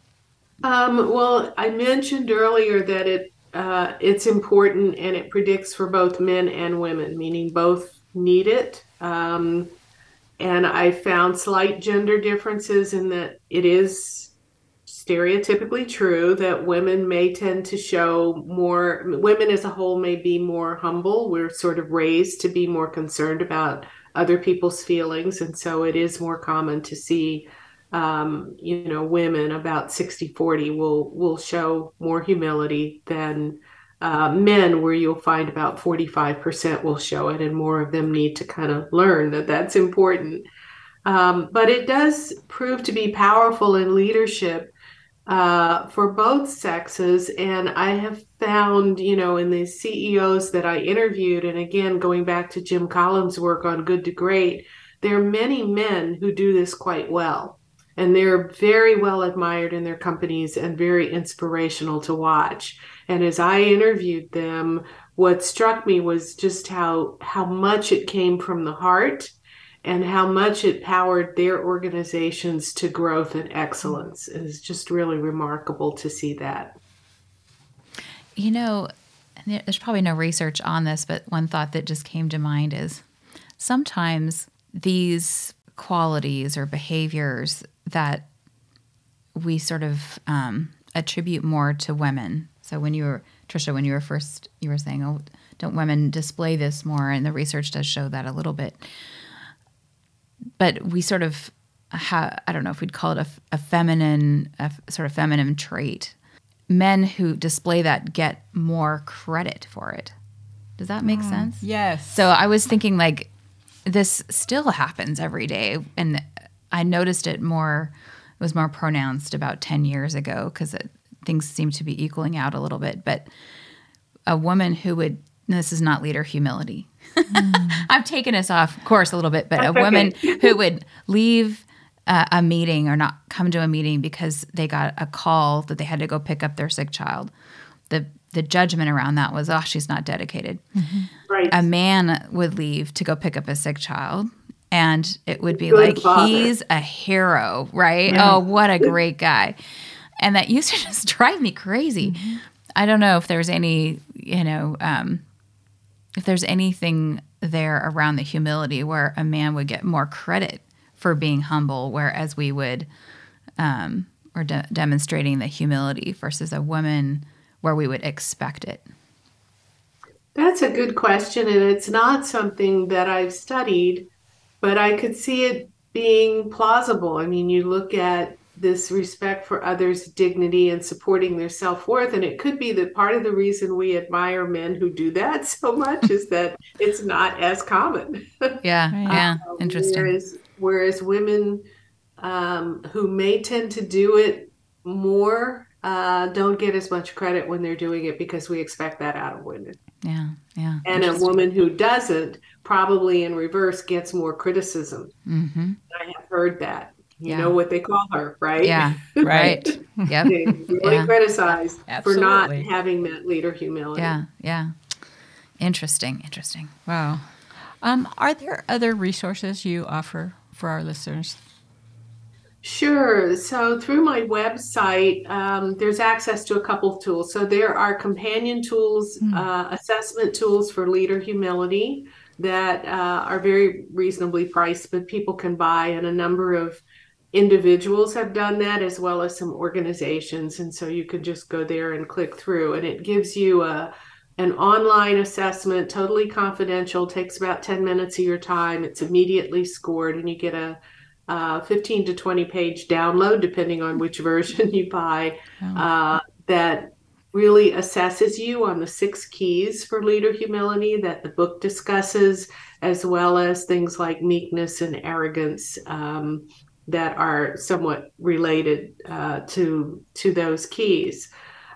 S3: um, well, I mentioned earlier that it uh, it's important and it predicts for both men and women, meaning both need it. Um, and I found slight gender differences in that it is stereotypically true that women may tend to show more, women as a whole may be more humble. We're sort of raised to be more concerned about other people's feelings. And so it is more common to see um, you know, women about 60 40 will will show more humility than uh, men, where you'll find about 45% will show it, and more of them need to kind of learn that that's important. Um, but it does prove to be powerful in leadership uh, for both sexes. And I have found, you know, in the CEOs that I interviewed, and again, going back to Jim Collins' work on Good to Great, there are many men who do this quite well and they're very well admired in their companies and very inspirational to watch. And as i interviewed them what struck me was just how how much it came from the heart and how much it powered their organizations to growth and excellence. Is just really remarkable to see that.
S1: You know there's probably no research on this but one thought that just came to mind is sometimes these qualities or behaviors that we sort of um, attribute more to women. So when you were Tricia, when you were first, you were saying, "Oh, don't women display this more?" And the research does show that a little bit. But we sort of have, I don't know if we'd call it a, a feminine, a sort of feminine trait. Men who display that get more credit for it. Does that make mm, sense?
S2: Yes.
S1: So I was thinking like this still happens every day and I noticed it more, it was more pronounced about 10 years ago because things seem to be equaling out a little bit. But a woman who would, this is not leader humility. Mm. [LAUGHS] I've taken us off course a little bit, but That's a woman okay. [LAUGHS] who would leave uh, a meeting or not come to a meeting because they got a call that they had to go pick up their sick child. The the judgment around that was, oh, she's not dedicated.
S3: Mm-hmm. Right.
S1: A man would leave to go pick up a sick child and it would be Good like father. he's a hero, right? Yeah. Oh, what a great guy. And that used to [LAUGHS] just drive me crazy. Mm-hmm. I don't know if there's any, you know, um, if there's anything there around the humility where a man would get more credit for being humble, whereas we would, um, or de- demonstrating the humility versus a woman where we would expect it.
S3: That's a good question, and it's not something that I've studied but I could see it being plausible. I mean, you look at this respect for others' dignity and supporting their self worth. And it could be that part of the reason we admire men who do that [LAUGHS] so much is that it's not as common. [LAUGHS]
S1: Yeah, yeah, um, interesting.
S3: Whereas, whereas women um, who may tend to do it more uh, don't get as much credit when they're doing it because we expect that out of women.
S1: Yeah, yeah.
S3: And a woman who doesn't probably in reverse gets more criticism.
S1: Mm-hmm.
S3: I have heard that. You yeah. know what they call her, right?
S1: Yeah, [LAUGHS] right. yep.
S3: really yeah. criticized Absolutely. for not having that leader humility.
S1: Yeah, yeah. Interesting, interesting.
S2: Wow. Um, are there other resources you offer for our listeners
S3: Sure. So through my website, um, there's access to a couple of tools. So there are companion tools, mm. uh, assessment tools for leader humility that uh, are very reasonably priced, but people can buy, and a number of individuals have done that as well as some organizations. And so you can just go there and click through, and it gives you a an online assessment, totally confidential, takes about 10 minutes of your time. It's immediately scored, and you get a uh, 15 to 20 page download, depending on which [LAUGHS] version you buy, uh, that really assesses you on the six keys for leader humility that the book discusses, as well as things like meekness and arrogance um, that are somewhat related uh, to to those keys.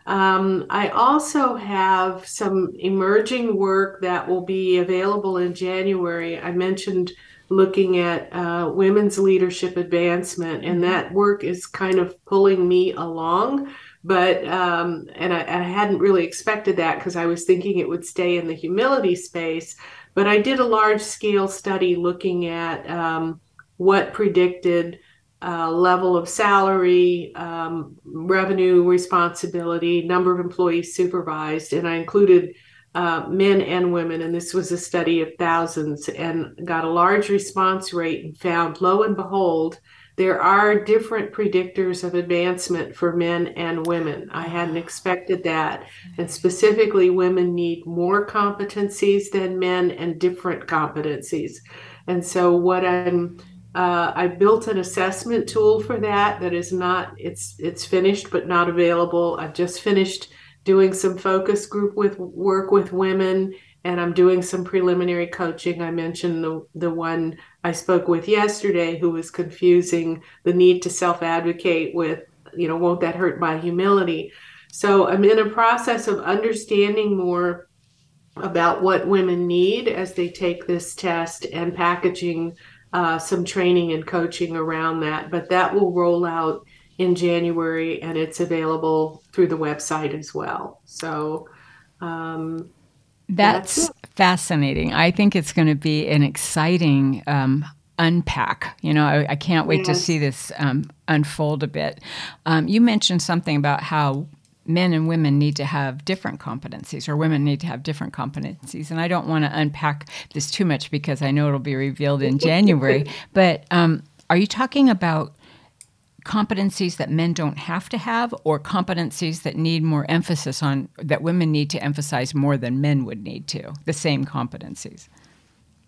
S3: Um, I also have some emerging work that will be available in January. I mentioned looking at uh, women's leadership advancement, and that work is kind of pulling me along. But, um, and I, I hadn't really expected that because I was thinking it would stay in the humility space. But I did a large scale study looking at um, what predicted uh, level of salary, um, revenue responsibility, number of employees supervised, and I included uh, men and women. And this was a study of thousands and got a large response rate and found, lo and behold, there are different predictors of advancement for men and women. I hadn't expected that. And specifically, women need more competencies than men and different competencies. And so, what I'm uh, I built an assessment tool for that. That is not it's it's finished but not available. I've just finished doing some focus group with work with women, and I'm doing some preliminary coaching. I mentioned the the one I spoke with yesterday who was confusing the need to self advocate with you know won't that hurt my humility. So I'm in a process of understanding more about what women need as they take this test and packaging uh, some training and coaching around that. But that will roll out in January and it's available through the website as well. So um,
S2: that's, that's fascinating. I think it's going to be an exciting um, unpack. You know, I, I can't wait yes. to see this um, unfold a bit. Um, you mentioned something about how men and women need to have different competencies or women need to have different competencies and i don't want to unpack this too much because i know it'll be revealed in [LAUGHS] january but um, are you talking about competencies that men don't have to have or competencies that need more emphasis on that women need to emphasize more than men would need to the same competencies?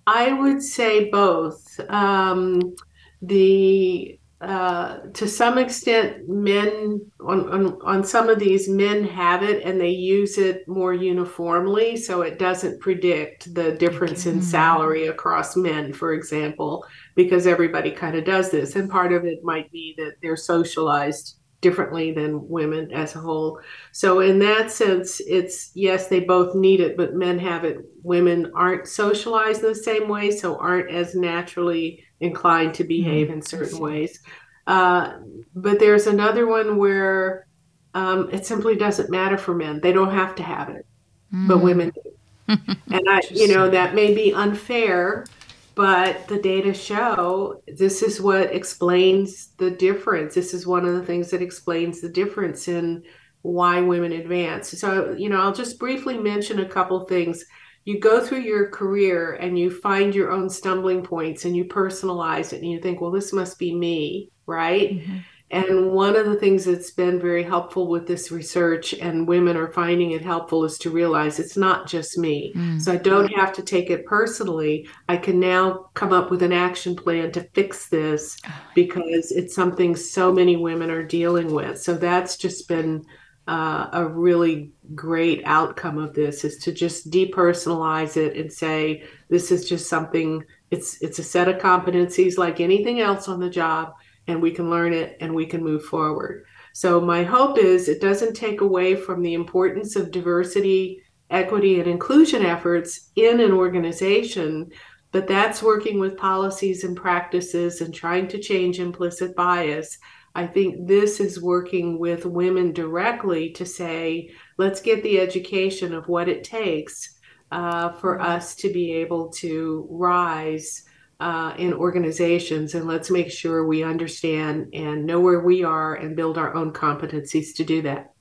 S3: I would say both. Um, the uh, to some extent, men on, on on some of these men have it and they use it more uniformly, so it doesn't predict the difference in salary across men, for example, because everybody kind of does this, and part of it might be that they're socialized differently than women as a whole. So in that sense, it's yes, they both need it, but men have it. Women aren't socialized in the same way, so aren't as naturally inclined to behave mm-hmm. in certain ways. Uh, but there's another one where um, it simply doesn't matter for men; they don't have to have it, mm-hmm. but women do. [LAUGHS] and I, you know, that may be unfair but the data show this is what explains the difference. This is one of the things that explains the difference in why women advance. So you know i'll just briefly mention a couple things. You go through your career and you find your own stumbling points and you personalize it and you think well this must be me right? Mm-hmm. And one of the things that's been very helpful with this research, and women are finding it helpful, is to realize it's not just me. Mm. So I don't have to take it personally. I can now come up with an action plan to fix this [SIGHS] because it's something so many women are dealing with. So that's just been uh, a really great outcome of this is to just depersonalize it and say this is just something it's it's a set of competencies like anything else on the job and we can learn it and we can move forward. So, my hope is it doesn't take away from the importance of diversity, equity, and inclusion efforts in an organization, but that's working with policies and practices and trying to change implicit bias. I think this is working with women directly to say, let's get the education of what it takes uh, for us to be able to rise uh, in organizations and let's make sure we understand and know where we are and build our own competencies to do that.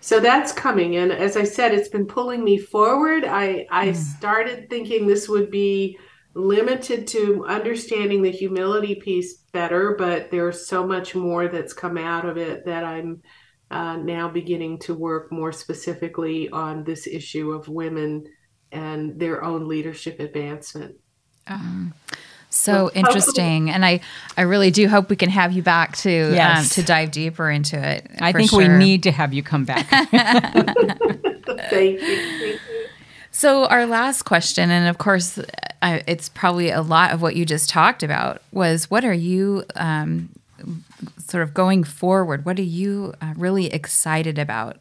S3: So that's coming and as i said it's been pulling me forward. I i mm. started thinking this would be limited to understanding the humility piece better but there's so much more that's come out of it that i'm uh, now beginning to work more specifically on this issue of women and their own leadership advancement.
S1: Um, so interesting, and I, I really do hope we can have you back to um, yes. um, to dive deeper into it.
S2: I think sure. we need to have you come back. [LAUGHS] [LAUGHS]
S3: Thank you.
S1: So our last question, and of course, uh, it's probably a lot of what you just talked about, was what are you um, sort of going forward? What are you uh, really excited about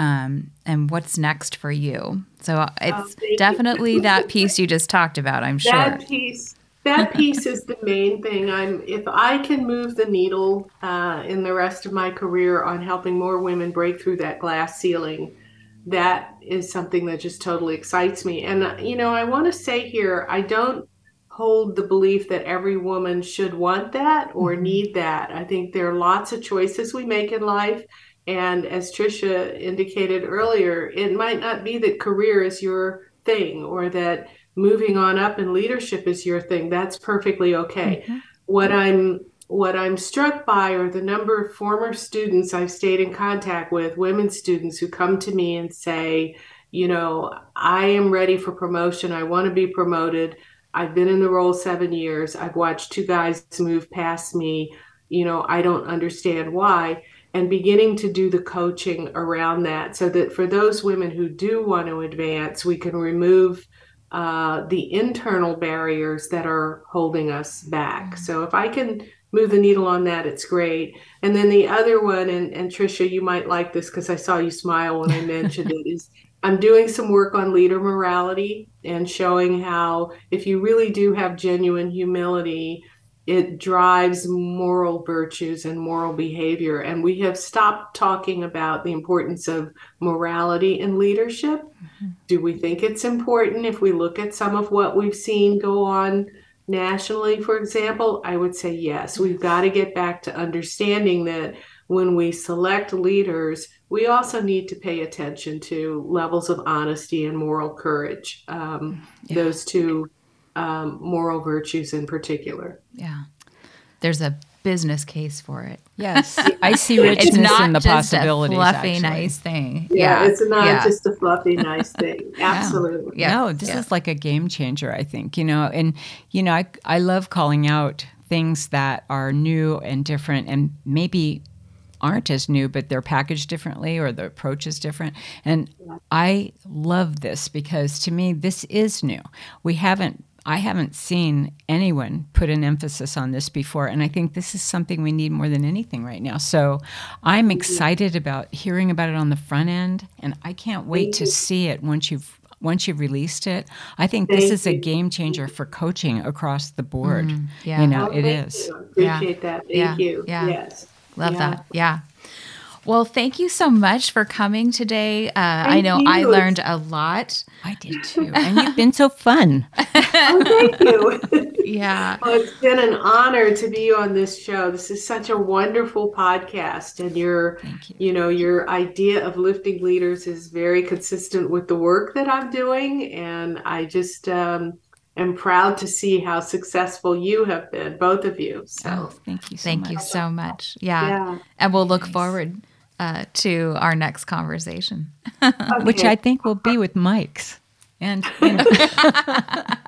S1: um, and what's next for you. So uh, it's
S3: Oh,
S1: definitely that piece you just talked about, I'm sure.
S3: That piece, that piece is the main thing. I'm if I can move the needle uh, in the rest of my career on helping more women break through that glass ceiling, that is something that just totally excites me. And uh, you know, I want to say here, I don't hold the belief that every woman should want that or
S1: Mhm.
S3: need that. I think there are lots of choices we make in life. And as Tricia indicated earlier, it might not be that career is your thing or that moving on up in leadership is your thing. That's perfectly okay.
S1: Mhm.
S3: What I'm what I'm struck by are the number of former students I've stayed in contact with, women students who come to me and say, you know, I am ready for promotion. I want to be promoted. I've been in the role seven years. I've watched two guys move past me. You know, I don't understand why. And beginning to do the coaching around that so that for those women who do want to advance, we can remove uh, the internal barriers that are holding us back. So if I can move the needle on that, it's great. And then the other one, and, and Tricia, you might like this because I saw you smile when I [LAUGHS] mentioned it, is I'm doing some work on leader morality and showing how if you really do have genuine humility, it drives moral virtues and moral behavior. And we have stopped talking about the importance of morality in leadership. Do we think it's important if we look at some of what we've seen go on nationally, for example? I would say yes. We've got to get back to understanding that when we select leaders, we also need to pay attention to levels of honesty and moral courage, um,
S1: Yeah.
S3: those two um, moral virtues in particular.
S1: Yeah. There's a business case for it.
S2: Yes, [LAUGHS] I see
S1: It's
S2: richness
S1: not
S2: in the
S1: just
S2: possibilities.
S1: a fluffy,
S2: actually.
S1: nice thing.
S3: Yeah, it's not
S1: yeah.
S3: just a fluffy, [LAUGHS] nice thing. Absolutely.
S1: Yeah.
S2: No, this
S1: yeah.
S2: is like a game changer, I think, you know, and, you know, I, I love calling out things that are new and different and maybe aren't as new, but they're packaged differently or the approach is different. And I love this because to me, this is new. We haven't, I haven't seen anyone put an emphasis on this before. And I think this is something we need more than anything right now. So I'm excited about hearing about it on the front end. And I can't wait to see it once you've once you've released it, I think this
S3: Thank
S2: is a game changer for coaching across the mm, board.
S1: yeah.
S2: You know,
S3: Oh,
S2: it
S3: thank
S2: is.
S3: you. I Appreciate that. Thank
S1: Yeah.
S3: you.
S1: Yeah.
S3: Yes.
S1: Love
S3: Yeah.
S1: that. Yeah. Well, thank you so much for coming today. Uh, I
S3: Thank
S1: know I learned a lot.
S2: I did [LAUGHS] too. And you've been so fun. [LAUGHS]
S3: Oh, thank you. [LAUGHS]
S1: Yeah.
S3: Well, it's been an honor to be on this show. This is such a wonderful podcast, and your,
S2: you.
S3: you know, your idea of lifting leaders is very consistent with the work that I'm doing, and I just um, am proud to see how successful you have been, both of you. So,
S2: Oh, thank you so
S1: Thank
S2: much.
S1: you so much. Yeah.
S3: yeah,
S1: And we'll look
S2: Nice.
S1: forward uh, to our next conversation. [LAUGHS]
S2: Which I think will be with mics and you [LAUGHS] know,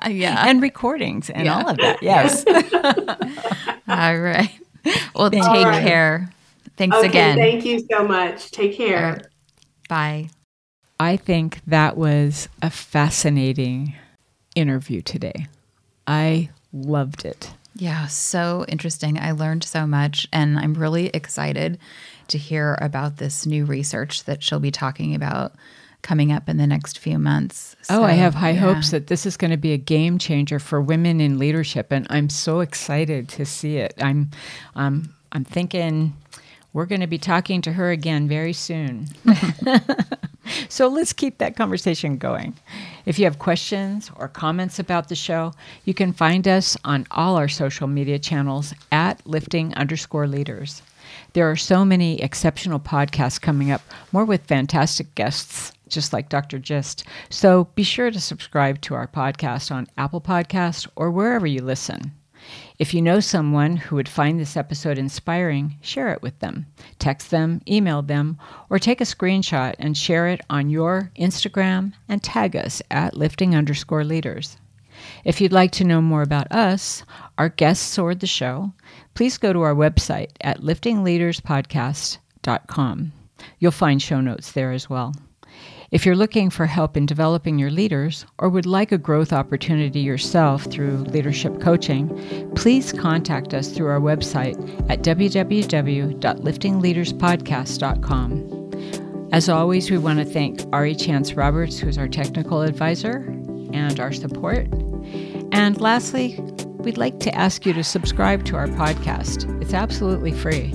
S1: yeah.
S2: and recordings and
S1: Yeah.
S2: all of that. Yes. [LAUGHS]
S1: All right. Well, take
S3: All right.
S1: care. Thanks
S3: okay.
S1: again.
S3: Thank you so much. Take care.
S1: All right. Bye.
S2: I think that was a fascinating interview today. I loved it.
S1: Yeah, so interesting. I learned so much, and I'm really excited to hear about this new research that she'll be talking about coming up in the next few months.
S2: oh, I have high
S1: yeah.
S2: hopes that this is going to be a game changer for women in leadership, and I'm so excited to see it. I'm, um, I'm thinking we're going to be talking to her again very soon. [LAUGHS] [LAUGHS] so let's keep that conversation going. If you have questions or comments about the show, you can find us on all our social media channels at lifting underscore leaders. There are so many exceptional podcasts coming up, more with fantastic guests, just like Dr. Gist. So be sure to subscribe to our podcast on Apple Podcasts or wherever you listen. If you know someone who would find this episode inspiring, share it with them. Text them, email them, or take a screenshot and share it on your Instagram and tag us at lifting underscore leaders. If you'd like to know more about us, our guests, or the show, please go to our website at liftingleaderspodcast.com. You'll find show notes there as well. If you're looking for help in developing your leaders or would like a growth opportunity yourself through leadership coaching, please contact us through our website at www.liftingleaderspodcast.com. As always, we want to thank Ari Chance Roberts, who's our technical advisor and our support. And lastly, we'd like to ask you to subscribe to our podcast. It's absolutely free.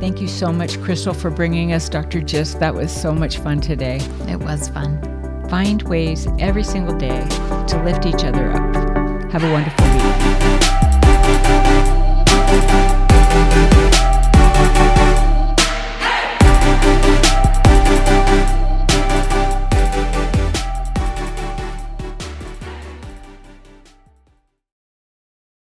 S2: Thank you so much, Crystal, for bringing us Dr. Gist. That was so much fun today.
S1: It was fun.
S2: Find ways every single day to lift each other up. Have a wonderful week.